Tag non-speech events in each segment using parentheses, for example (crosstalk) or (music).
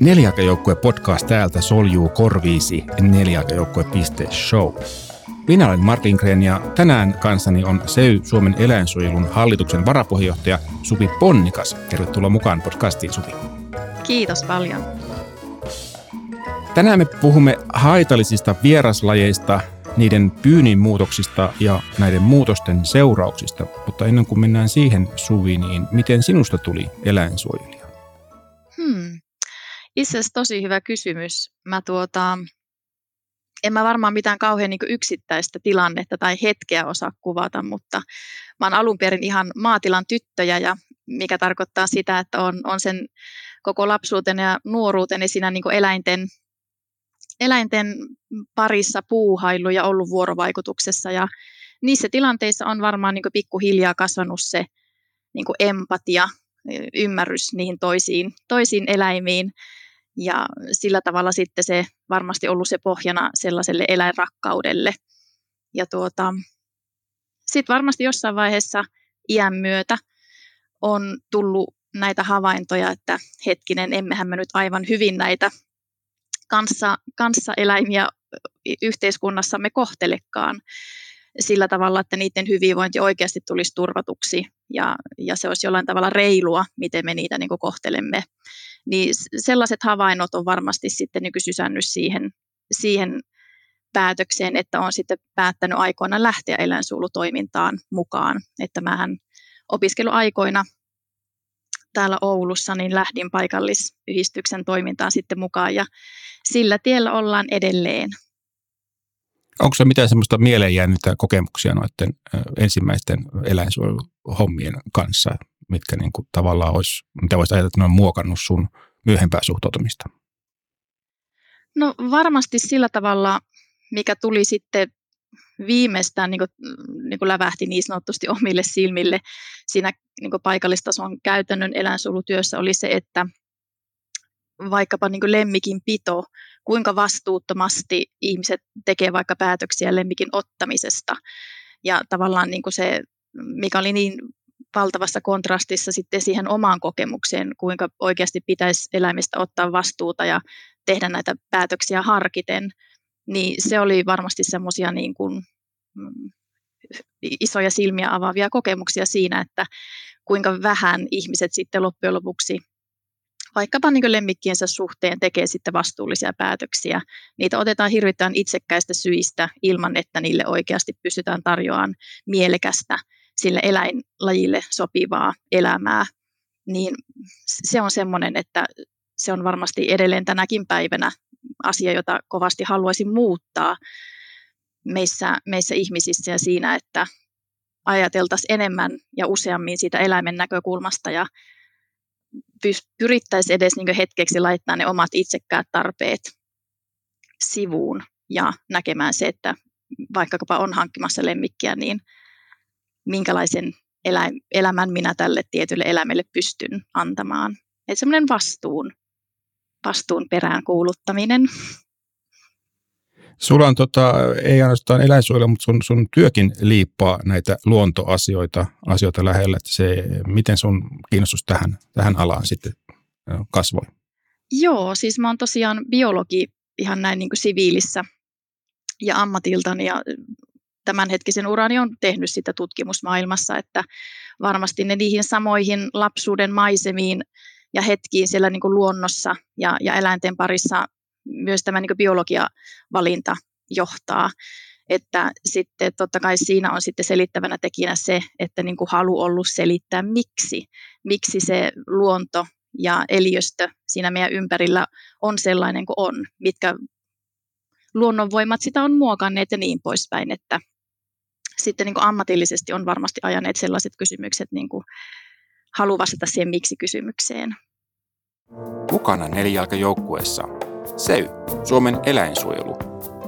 Nelijalkajoukkue podcast täältä soljuu korviisi nelijalkajoukkue.show. Minä olen Mark Lindgren ja tänään kanssani on SEY Suomen eläinsuojelun hallituksen varapuheenjohtaja Supi Ponnikas. Tervetuloa mukaan podcastiin Supi. Kiitos paljon. Tänään me puhumme haitallisista vieraslajeista, niiden pyynnin muutoksista ja näiden muutosten seurauksista. Mutta ennen kuin mennään siihen, Suvi, niin miten sinusta tuli eläinsuojelija? Itse asiassa tosi hyvä kysymys. Mä tuota, en mä varmaan mitään kauhean niin yksittäistä tilannetta tai hetkeä osaa kuvata, mutta mä oon alun perin ihan maatilan tyttöjä ja mikä tarkoittaa sitä, että on, on sen koko lapsuuten ja nuoruuteni siinä niin eläinten, eläinten parissa puuhailu ja ollut vuorovaikutuksessa ja niissä tilanteissa on varmaan niin pikkuhiljaa kasvanut se niin empatia, ymmärrys niihin toisiin, toisiin eläimiin ja sillä tavalla sitten se varmasti ollut se pohjana sellaiselle eläinrakkaudelle. Ja tuota, sitten varmasti jossain vaiheessa iän myötä on tullut näitä havaintoja, että hetkinen, emmehän me nyt aivan hyvin näitä kanssa, kanssaeläimiä yhteiskunnassamme kohtelekaan sillä tavalla, että niiden hyvinvointi oikeasti tulisi turvatuksi ja, ja se olisi jollain tavalla reilua, miten me niitä niin kohtelemme niin sellaiset havainnot on varmasti sitten niin sysännyt siihen, siihen päätökseen, että on sitten päättänyt aikoina lähteä eläinsuolutoimintaan mukaan. Että mähän opiskeluaikoina täällä Oulussa niin lähdin paikallisyhdistyksen toimintaan sitten mukaan ja sillä tiellä ollaan edelleen. Onko se mitään semmoista mieleen jäänyttä kokemuksia noiden ensimmäisten eläinsuojeluhommien kanssa? mitkä niin kuin tavallaan olisi, mitä voisi ajatella, että ne on muokannut sun myöhempää suhtautumista? No varmasti sillä tavalla, mikä tuli sitten viimeistään niin kuin, niin kuin lävähti niin sanotusti omille silmille siinä niin kuin paikallistason käytännön eläinsuojelutyössä oli se, että vaikkapa niin kuin lemmikin pito, kuinka vastuuttomasti ihmiset tekee vaikka päätöksiä lemmikin ottamisesta. Ja tavallaan niin kuin se, mikä oli niin valtavassa kontrastissa sitten siihen omaan kokemukseen, kuinka oikeasti pitäisi eläimistä ottaa vastuuta ja tehdä näitä päätöksiä harkiten, niin se oli varmasti semmoisia niin kuin, mm, isoja silmiä avaavia kokemuksia siinä, että kuinka vähän ihmiset sitten loppujen lopuksi vaikkapa niin lemmikkiensä suhteen tekee sitten vastuullisia päätöksiä. Niitä otetaan hirvittävän itsekkäistä syistä ilman, että niille oikeasti pystytään tarjoamaan mielekästä sille eläinlajille sopivaa elämää, niin se on semmoinen, että se on varmasti edelleen tänäkin päivänä asia, jota kovasti haluaisin muuttaa meissä, meissä ihmisissä ja siinä, että ajateltaisiin enemmän ja useammin siitä eläimen näkökulmasta ja pyrittäisiin edes niin hetkeksi laittaa ne omat itsekkäät tarpeet sivuun ja näkemään se, että vaikkapa on hankkimassa lemmikkiä, niin minkälaisen elä- elämän minä tälle tietylle eläimelle pystyn antamaan. Että semmoinen vastuun, vastuun perään kuuluttaminen. Sulla on tota, ei ainoastaan eläinsuojelu, mutta sun, sun työkin liippaa näitä luontoasioita asioita lähellä. Että se, miten sun kiinnostus tähän, tähän alaan sitten kasvoi? Joo, siis mä oon tosiaan biologi ihan näin niin kuin siviilissä ja ammatiltani ja tämänhetkisen urani on tehnyt sitä tutkimusmaailmassa, että varmasti ne niihin samoihin lapsuuden maisemiin ja hetkiin siellä niin kuin luonnossa ja, ja eläinten parissa myös tämä niin biologia-valinta johtaa. Että sitten totta kai siinä on sitten selittävänä tekijänä se, että niin kuin halu ollut selittää miksi, miksi se luonto ja eliöstö siinä meidän ympärillä on sellainen kuin on, mitkä luonnonvoimat sitä on muokanneet ja niin poispäin, että sitten niin kuin ammatillisesti on varmasti ajaneet sellaiset kysymykset, niin kuin halu vastata siihen miksi-kysymykseen. Mukana nelijalkajoukkueessa SEY, Suomen eläinsuojelu,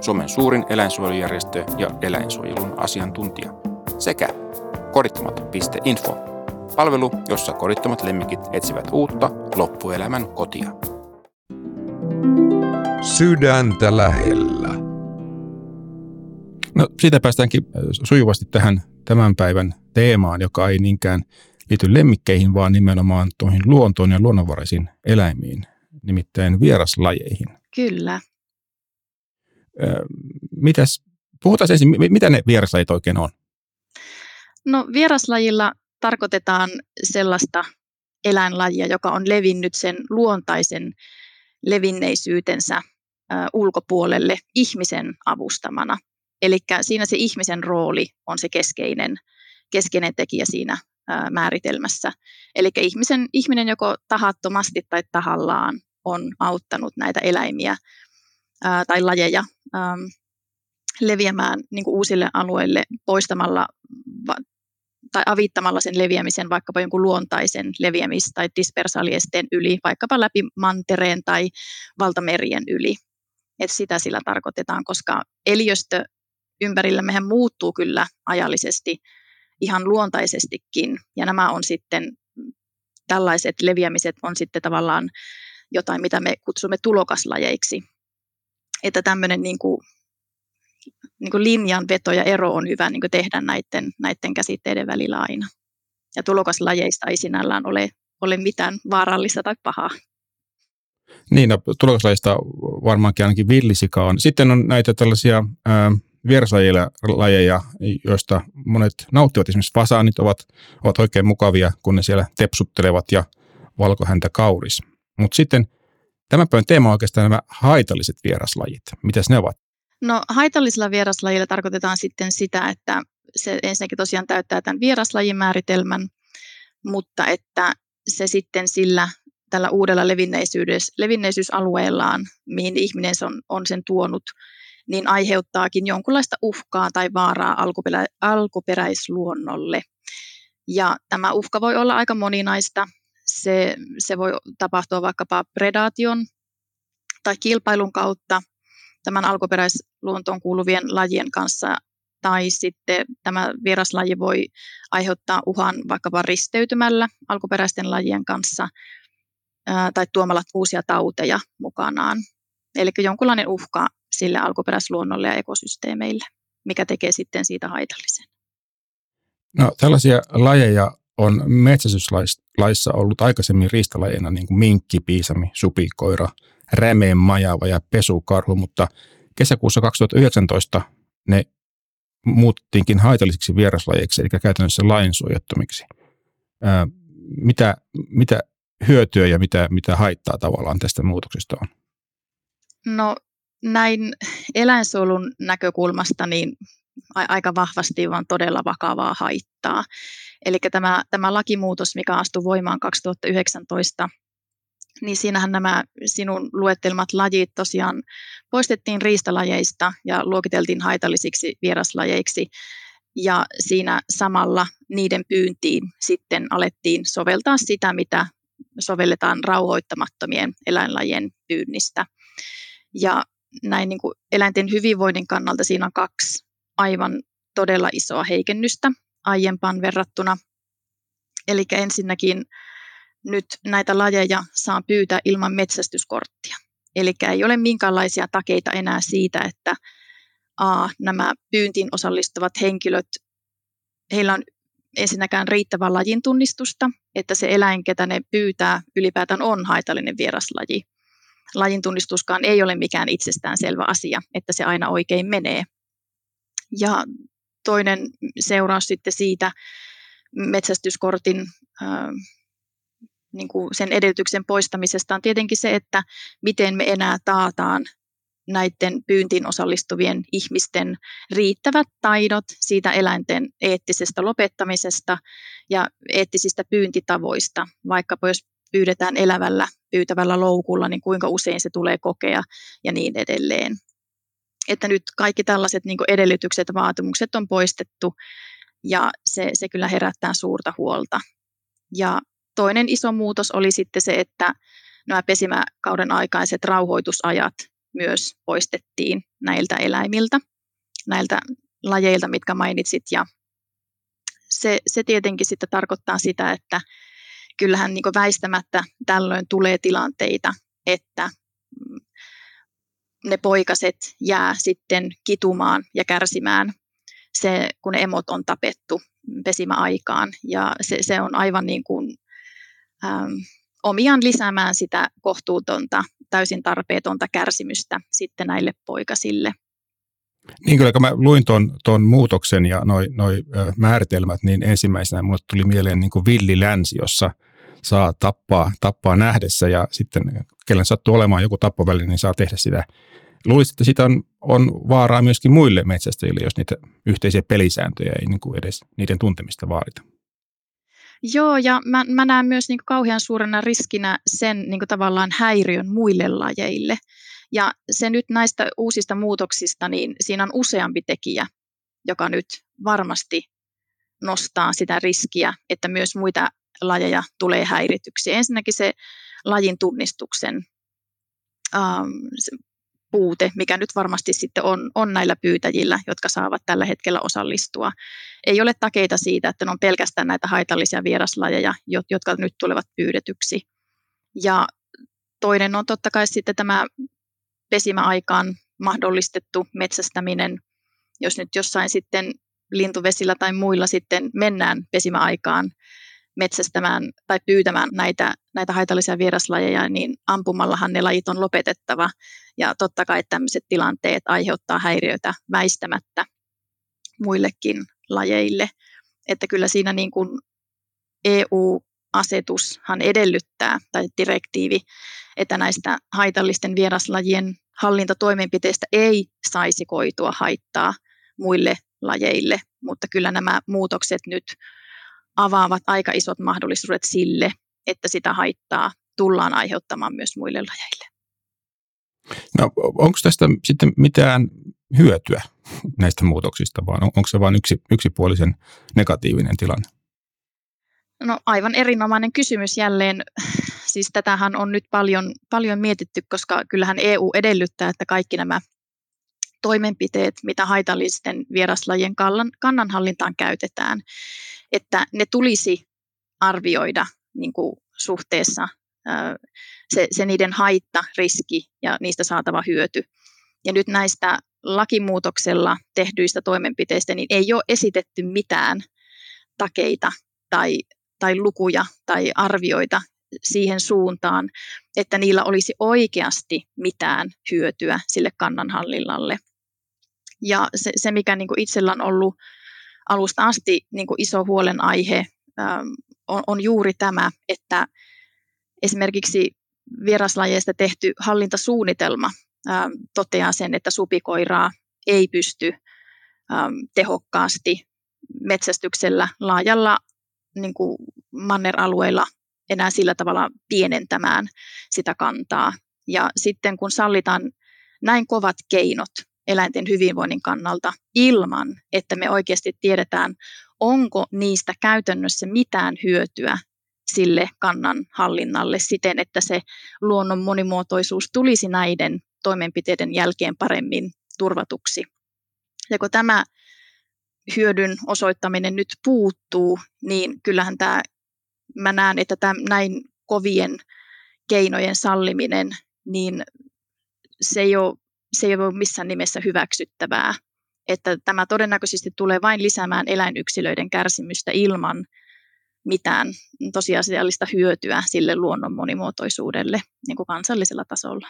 Suomen suurin eläinsuojelujärjestö ja eläinsuojelun asiantuntija, sekä korittomat.info, palvelu, jossa korittomat lemmikit etsivät uutta loppuelämän kotia. Sydäntä lähellä. No siitä päästäänkin äh, sujuvasti tähän tämän päivän teemaan, joka ei niinkään liity lemmikkeihin, vaan nimenomaan tuohon luontoon ja luonnonvaraisiin eläimiin. Nimittäin vieraslajeihin. Kyllä. mitäs, puhutaan ensin, mitä ne vieraslajit oikein on? No vieraslajilla tarkoitetaan sellaista eläinlajia, joka on levinnyt sen luontaisen levinneisyytensä ulkopuolelle ihmisen avustamana. Eli siinä se ihmisen rooli on se keskeinen, keskeinen tekijä siinä määritelmässä. Eli ihmisen, ihminen joko tahattomasti tai tahallaan on auttanut näitä eläimiä ää, tai lajeja ää, leviämään niin kuin uusille alueille poistamalla va- tai avittamalla sen leviämisen vaikkapa jonkun luontaisen leviämis- tai dispersaliesteen yli, vaikkapa läpi mantereen tai valtamerien yli. Et sitä sillä tarkoitetaan, koska eliöstö ympärillämmehän muuttuu kyllä ajallisesti ihan luontaisestikin, ja nämä on sitten, tällaiset leviämiset on sitten tavallaan jotain, mitä me kutsumme tulokaslajeiksi. Että tämmöinen niin kuin, niin kuin linjanveto ja ero on hyvä niin kuin tehdä näiden, näiden käsitteiden välillä aina. Ja tulokaslajeista ei sinällään ole, ole mitään vaarallista tai pahaa. Niin, no, tulokaslajista varmaankin ainakin villisika on. Sitten on näitä tällaisia ää, vieraslajeja, joista monet nauttivat. Esimerkiksi fasaanit ovat, ovat oikein mukavia, kun ne siellä tepsuttelevat ja valkohäntä kauris. Mutta sitten tämän päivän teema on oikeastaan nämä haitalliset vieraslajit. Mitäs ne ovat? No haitallisilla vieraslajilla tarkoitetaan sitten sitä, että se ensinnäkin tosiaan täyttää tämän vieraslajin määritelmän, mutta että se sitten sillä tällä uudella levinneisyys, levinneisyysalueellaan, mihin ihminen on, on sen tuonut, niin aiheuttaakin jonkunlaista uhkaa tai vaaraa alkuperä, alkuperäisluonnolle. Ja tämä uhka voi olla aika moninaista. Se, se voi tapahtua vaikkapa predaation tai kilpailun kautta tämän alkuperäisluontoon kuuluvien lajien kanssa, tai sitten tämä vieraslaji voi aiheuttaa uhan vaikkapa risteytymällä alkuperäisten lajien kanssa ää, tai tuomalla uusia tauteja mukanaan. Eli jonkunlainen uhka sille alkuperäisluonnolle ja ekosysteemeille, mikä tekee sitten siitä haitallisen. No, tällaisia lajeja on metsästyslaissa ollut aikaisemmin riistalajeina niin kuin minkki, piisami, supikoira, rämeen majava ja pesukarhu, mutta kesäkuussa 2019 ne muuttiinkin haitallisiksi vieraslajeiksi, eli käytännössä lainsuojattomiksi. Mitä, mitä hyötyä ja mitä, mitä haittaa tavallaan tästä muutoksesta on? No näin eläinsuojelun näkökulmasta niin aika vahvasti vaan todella vakavaa haittaa. Eli tämä, tämä lakimuutos, mikä astui voimaan 2019, niin siinähän nämä sinun luettelmat lajit tosiaan poistettiin riistalajeista ja luokiteltiin haitallisiksi vieraslajeiksi. Ja siinä samalla niiden pyyntiin sitten alettiin soveltaa sitä, mitä sovelletaan rauhoittamattomien eläinlajien pyynnistä. Ja näin niin kuin eläinten hyvinvoinnin kannalta siinä on kaksi aivan todella isoa heikennystä aiempaan verrattuna. Eli ensinnäkin nyt näitä lajeja saa pyytää ilman metsästyskorttia. Eli ei ole minkäänlaisia takeita enää siitä, että a, nämä pyyntiin osallistuvat henkilöt, heillä on ensinnäkään riittävää lajin tunnistusta, että se eläin, ketä ne pyytää, ylipäätään on haitallinen vieraslaji lajin tunnistuskaan ei ole mikään itsestäänselvä asia, että se aina oikein menee. Ja toinen seuraus sitten siitä metsästyskortin niin kuin sen edellytyksen poistamisesta on tietenkin se, että miten me enää taataan näiden pyyntiin osallistuvien ihmisten riittävät taidot siitä eläinten eettisestä lopettamisesta ja eettisistä pyyntitavoista, vaikkapa jos pyydetään elävällä pyytävällä loukulla, niin kuinka usein se tulee kokea ja niin edelleen. Että nyt kaikki tällaiset niin edellytykset ja vaatimukset on poistettu ja se, se kyllä herättää suurta huolta. Ja toinen iso muutos oli sitten se, että nämä pesimäkauden aikaiset rauhoitusajat myös poistettiin näiltä eläimiltä, näiltä lajeilta, mitkä mainitsit. Ja se, se tietenkin sitten tarkoittaa sitä, että kyllähän niin väistämättä tällöin tulee tilanteita, että ne poikaset jää sitten kitumaan ja kärsimään se, kun emot on tapettu pesimäaikaan. Ja se, se on aivan niin kuin, ähm, omiaan lisäämään sitä kohtuutonta, täysin tarpeetonta kärsimystä sitten näille poikasille. Niin kyllä, kun mä luin tuon, tuon muutoksen ja noi, noi määritelmät, niin ensimmäisenä mulle tuli mieleen niin kuin villi länsi, jossa saa tappaa, tappaa nähdessä ja sitten kellen sattuu olemaan joku tappoväline, niin saa tehdä sitä. Luulisin, että sitä on, on vaaraa myöskin muille metsästäjille, jos niitä yhteisiä pelisääntöjä ei niin kuin edes niiden tuntemista vaadita. Joo, ja mä, mä näen myös niin kuin kauhean suurena riskinä sen niin kuin tavallaan häiriön muille lajeille. Ja se nyt näistä uusista muutoksista, niin siinä on useampi tekijä, joka nyt varmasti nostaa sitä riskiä, että myös muita lajeja tulee häirityksi. Ensinnäkin se lajin tunnistuksen ähm, puute, mikä nyt varmasti sitten on, on näillä pyytäjillä, jotka saavat tällä hetkellä osallistua. Ei ole takeita siitä, että ne on pelkästään näitä haitallisia vieraslajeja, jotka nyt tulevat pyydetyksi. Ja toinen on totta kai sitten tämä pesimäaikaan mahdollistettu metsästäminen. Jos nyt jossain sitten lintuvesillä tai muilla sitten mennään pesimäaikaan metsästämään tai pyytämään näitä, näitä haitallisia vieraslajeja, niin ampumallahan ne lajit on lopetettava. Ja totta kai tämmöiset tilanteet aiheuttaa häiriöitä väistämättä muillekin lajeille. Että kyllä siinä niin kuin EU-asetushan edellyttää, tai direktiivi, että näistä haitallisten vieraslajien hallintatoimenpiteistä ei saisi koitua haittaa muille lajeille, mutta kyllä nämä muutokset nyt avaavat aika isot mahdollisuudet sille, että sitä haittaa tullaan aiheuttamaan myös muille lajeille. No, onko tästä sitten mitään hyötyä (laughs) näistä muutoksista, vaan onko se vain yksi, yksipuolisen negatiivinen tilanne? No aivan erinomainen kysymys jälleen. Siis tätähän on nyt paljon, paljon mietitty, koska kyllähän EU edellyttää, että kaikki nämä toimenpiteet, mitä haitallisten vieraslajien kannanhallintaan käytetään, että ne tulisi arvioida niin kuin suhteessa se, se niiden haitta, riski ja niistä saatava hyöty. Ja nyt näistä lakimuutoksella tehdyistä toimenpiteistä niin ei ole esitetty mitään takeita tai, tai lukuja tai arvioita siihen suuntaan, että niillä olisi oikeasti mitään hyötyä sille kannanhallinnalle. Ja se, se mikä niin kuin itsellä on ollut alusta asti niin kuin iso huolenaihe, ähm, on, on juuri tämä, että esimerkiksi vieraslajeista tehty hallintasuunnitelma ähm, toteaa sen, että supikoiraa ei pysty ähm, tehokkaasti metsästyksellä laajalla niin kuin manneralueella enää sillä tavalla pienentämään sitä kantaa. Ja sitten kun sallitaan näin kovat keinot eläinten hyvinvoinnin kannalta ilman, että me oikeasti tiedetään, onko niistä käytännössä mitään hyötyä sille kannan hallinnalle siten, että se luonnon monimuotoisuus tulisi näiden toimenpiteiden jälkeen paremmin turvatuksi. Ja kun tämä hyödyn osoittaminen nyt puuttuu, niin kyllähän tämä, mä näen, että tämä näin kovien keinojen salliminen, niin se ei ole, se ei ole missään nimessä hyväksyttävää. Että tämä todennäköisesti tulee vain lisäämään eläinyksilöiden kärsimystä ilman mitään tosiasiallista hyötyä sille luonnon monimuotoisuudelle niin kuin kansallisella tasolla.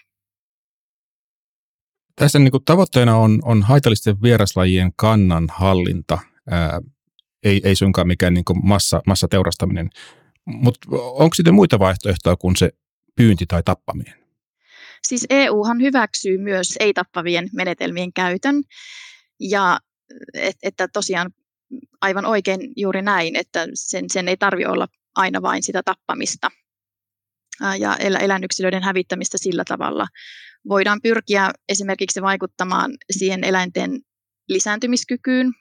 Tässä niin kuin tavoitteena on, on haitallisten vieraslajien kannan hallinta, ää, ei, ei suinkaan mikään niin kuin massa, massateurastaminen. Mutta onko sitten muita vaihtoehtoja kuin se pyynti tai tappaminen? Siis EUhan hyväksyy myös ei-tappavien menetelmien käytön, ja et, että tosiaan aivan oikein juuri näin, että sen, sen ei tarvitse olla aina vain sitä tappamista ja eläinyksilöiden hävittämistä sillä tavalla. Voidaan pyrkiä esimerkiksi vaikuttamaan siihen eläinten lisääntymiskykyyn.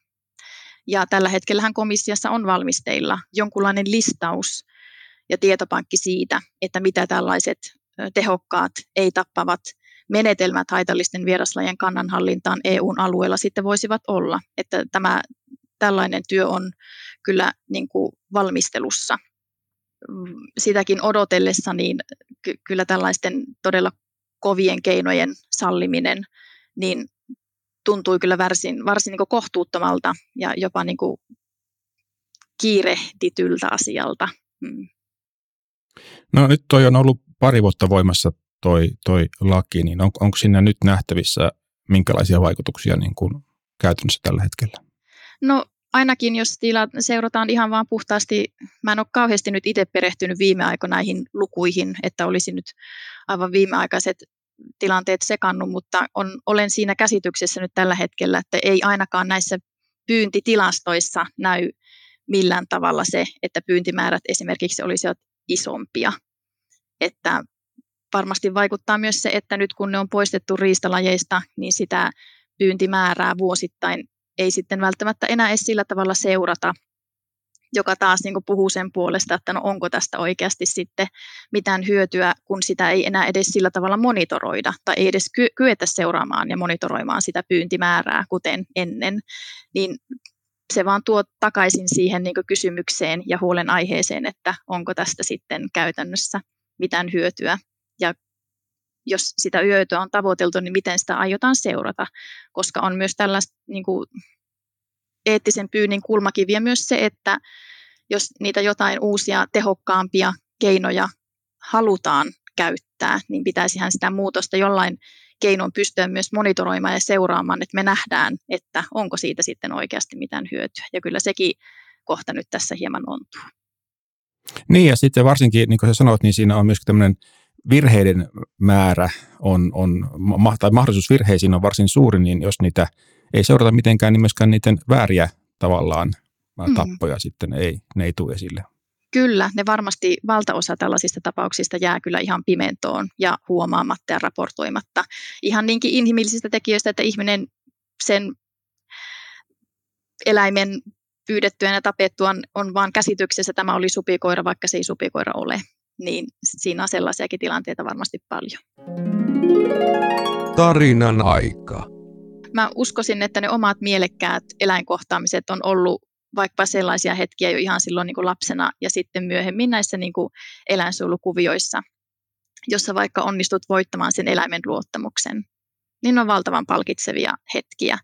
Ja tällä hetkellähän komissiossa on valmisteilla jonkunlainen listaus ja tietopankki siitä, että mitä tällaiset tehokkaat, ei-tappavat menetelmät haitallisten vieraslajien kannanhallintaan EUn alueella sitten voisivat olla. Että tämä tällainen työ on kyllä niin kuin valmistelussa. Sitäkin odotellessa niin ky- kyllä tällaisten todella kovien keinojen salliminen niin tuntui kyllä varsin, varsin niin kuin kohtuuttomalta ja jopa niin kuin kiirehdityltä asialta. Hmm. No nyt toi on ollut pari vuotta voimassa toi, toi laki, niin on, onko siinä nyt nähtävissä minkälaisia vaikutuksia niin kuin käytännössä tällä hetkellä? No ainakin jos tila seurataan ihan vaan puhtaasti, mä en ole kauheasti nyt itse perehtynyt viime aikoina näihin lukuihin, että olisi nyt aivan viimeaikaiset tilanteet sekannut, mutta on, olen siinä käsityksessä nyt tällä hetkellä, että ei ainakaan näissä pyyntitilastoissa näy millään tavalla se, että pyyntimäärät esimerkiksi olisivat isompia. Että varmasti vaikuttaa myös se, että nyt kun ne on poistettu riistalajeista, niin sitä pyyntimäärää vuosittain ei sitten välttämättä enää edes sillä tavalla seurata, joka taas niin puhuu sen puolesta, että no onko tästä oikeasti sitten mitään hyötyä, kun sitä ei enää edes sillä tavalla monitoroida tai ei edes kyetä seuraamaan ja monitoroimaan sitä pyyntimäärää, kuten ennen, niin se vaan tuo takaisin siihen niin kysymykseen ja huolenaiheeseen, että onko tästä sitten käytännössä mitään hyötyä. Ja jos sitä yötä on tavoiteltu, niin miten sitä aiotaan seurata, koska on myös tällaista niin kuin, eettisen pyynnin kulmakiviä myös se, että jos niitä jotain uusia tehokkaampia keinoja halutaan käyttää, niin pitäisihän sitä muutosta jollain keinoin pystyä myös monitoroimaan ja seuraamaan, että me nähdään, että onko siitä sitten oikeasti mitään hyötyä. Ja kyllä sekin kohta nyt tässä hieman ontuu. Niin ja sitten varsinkin, niin kuin sä sanoit, niin siinä on myös tämmöinen virheiden määrä on, on, tai mahdollisuus virheisiin on varsin suuri, niin jos niitä ei seurata mitenkään, niin myöskään niiden vääriä tavallaan mm. tappoja mm. sitten ei, ne ei tule esille. Kyllä, ne varmasti valtaosa tällaisista tapauksista jää kyllä ihan pimentoon ja huomaamatta ja raportoimatta. Ihan niinkin inhimillisistä tekijöistä, että ihminen sen eläimen pyydettyä ja tapettuaan on vaan käsityksessä, että tämä oli supikoira, vaikka se ei supikoira ole. Niin siinä on sellaisiakin tilanteita varmasti paljon. Tarinan aika. Mä uskoisin, että ne omat mielekkäät eläinkohtaamiset on ollut vaikka sellaisia hetkiä jo ihan silloin niin kuin lapsena ja sitten myöhemmin näissä niin kuin eläinsuojelukuvioissa, jossa vaikka onnistut voittamaan sen eläimen luottamuksen, niin on valtavan palkitsevia hetkiä.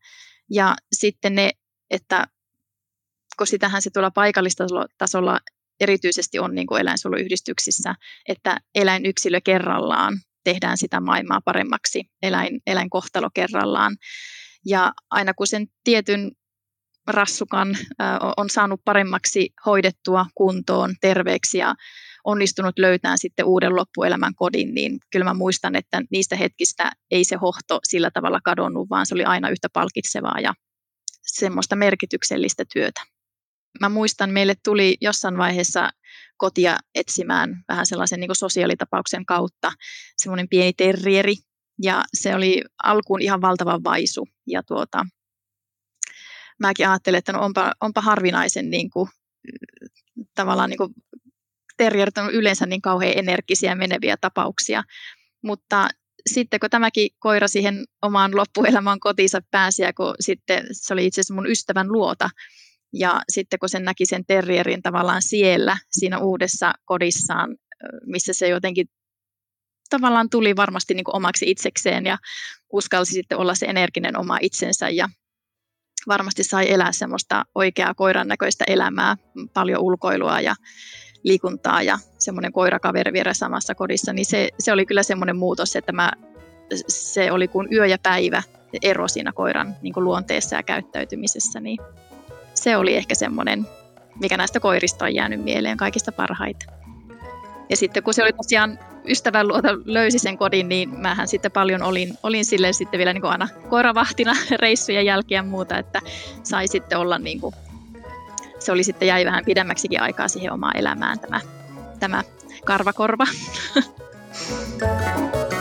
Ja sitten ne, että kun sitähän se tuolla paikallistasolla erityisesti on niin kuin eläinsuojeluyhdistyksissä, että eläinyksilö kerrallaan tehdään sitä maailmaa paremmaksi, eläin, eläinkohtalo kerrallaan. Ja aina kun sen tietyn rassukan on saanut paremmaksi hoidettua kuntoon, terveeksi ja onnistunut löytämään sitten uuden loppuelämän kodin, niin kyllä mä muistan, että niistä hetkistä ei se hohto sillä tavalla kadonnut, vaan se oli aina yhtä palkitsevaa ja semmoista merkityksellistä työtä. Mä muistan, meille tuli jossain vaiheessa kotia etsimään vähän sellaisen niin sosiaalitapauksen kautta semmoinen pieni terrieri, ja se oli alkuun ihan valtava vaisu. Ja tuota, mäkin ajattelin, että no onpa, onpa harvinaisen niin kuin, tavallaan niin kuin, terrierit on yleensä niin kauhean energisiä meneviä tapauksia, mutta sitten kun tämäkin koira siihen omaan loppuelämään kotiinsa pääsi, ja kun sitten se oli itse asiassa mun ystävän luota, ja sitten kun sen näki sen terrierin tavallaan siellä, siinä uudessa kodissaan, missä se jotenkin tavallaan tuli varmasti niin kuin omaksi itsekseen ja uskalsi sitten olla se energinen oma itsensä ja varmasti sai elää semmoista oikeaa koiran näköistä elämää, paljon ulkoilua ja liikuntaa ja semmoinen koirakaveri vielä samassa kodissa, niin se, se oli kyllä semmoinen muutos, että mä, se oli kuin yö ja päivä ero siinä koiran niin kuin luonteessa ja käyttäytymisessä, niin se oli ehkä semmoinen, mikä näistä koirista on jäänyt mieleen kaikista parhaita. Ja sitten kun se oli tosiaan ystävän luota löysi sen kodin, niin mähän sitten paljon olin, olin sille sitten vielä niin kuin aina koiravahtina (laughs) reissujen jälkeen ja muuta, että sai sitten olla niin kuin, se oli sitten jäi vähän pidemmäksikin aikaa siihen omaan elämään tämä, tämä karvakorva. (laughs)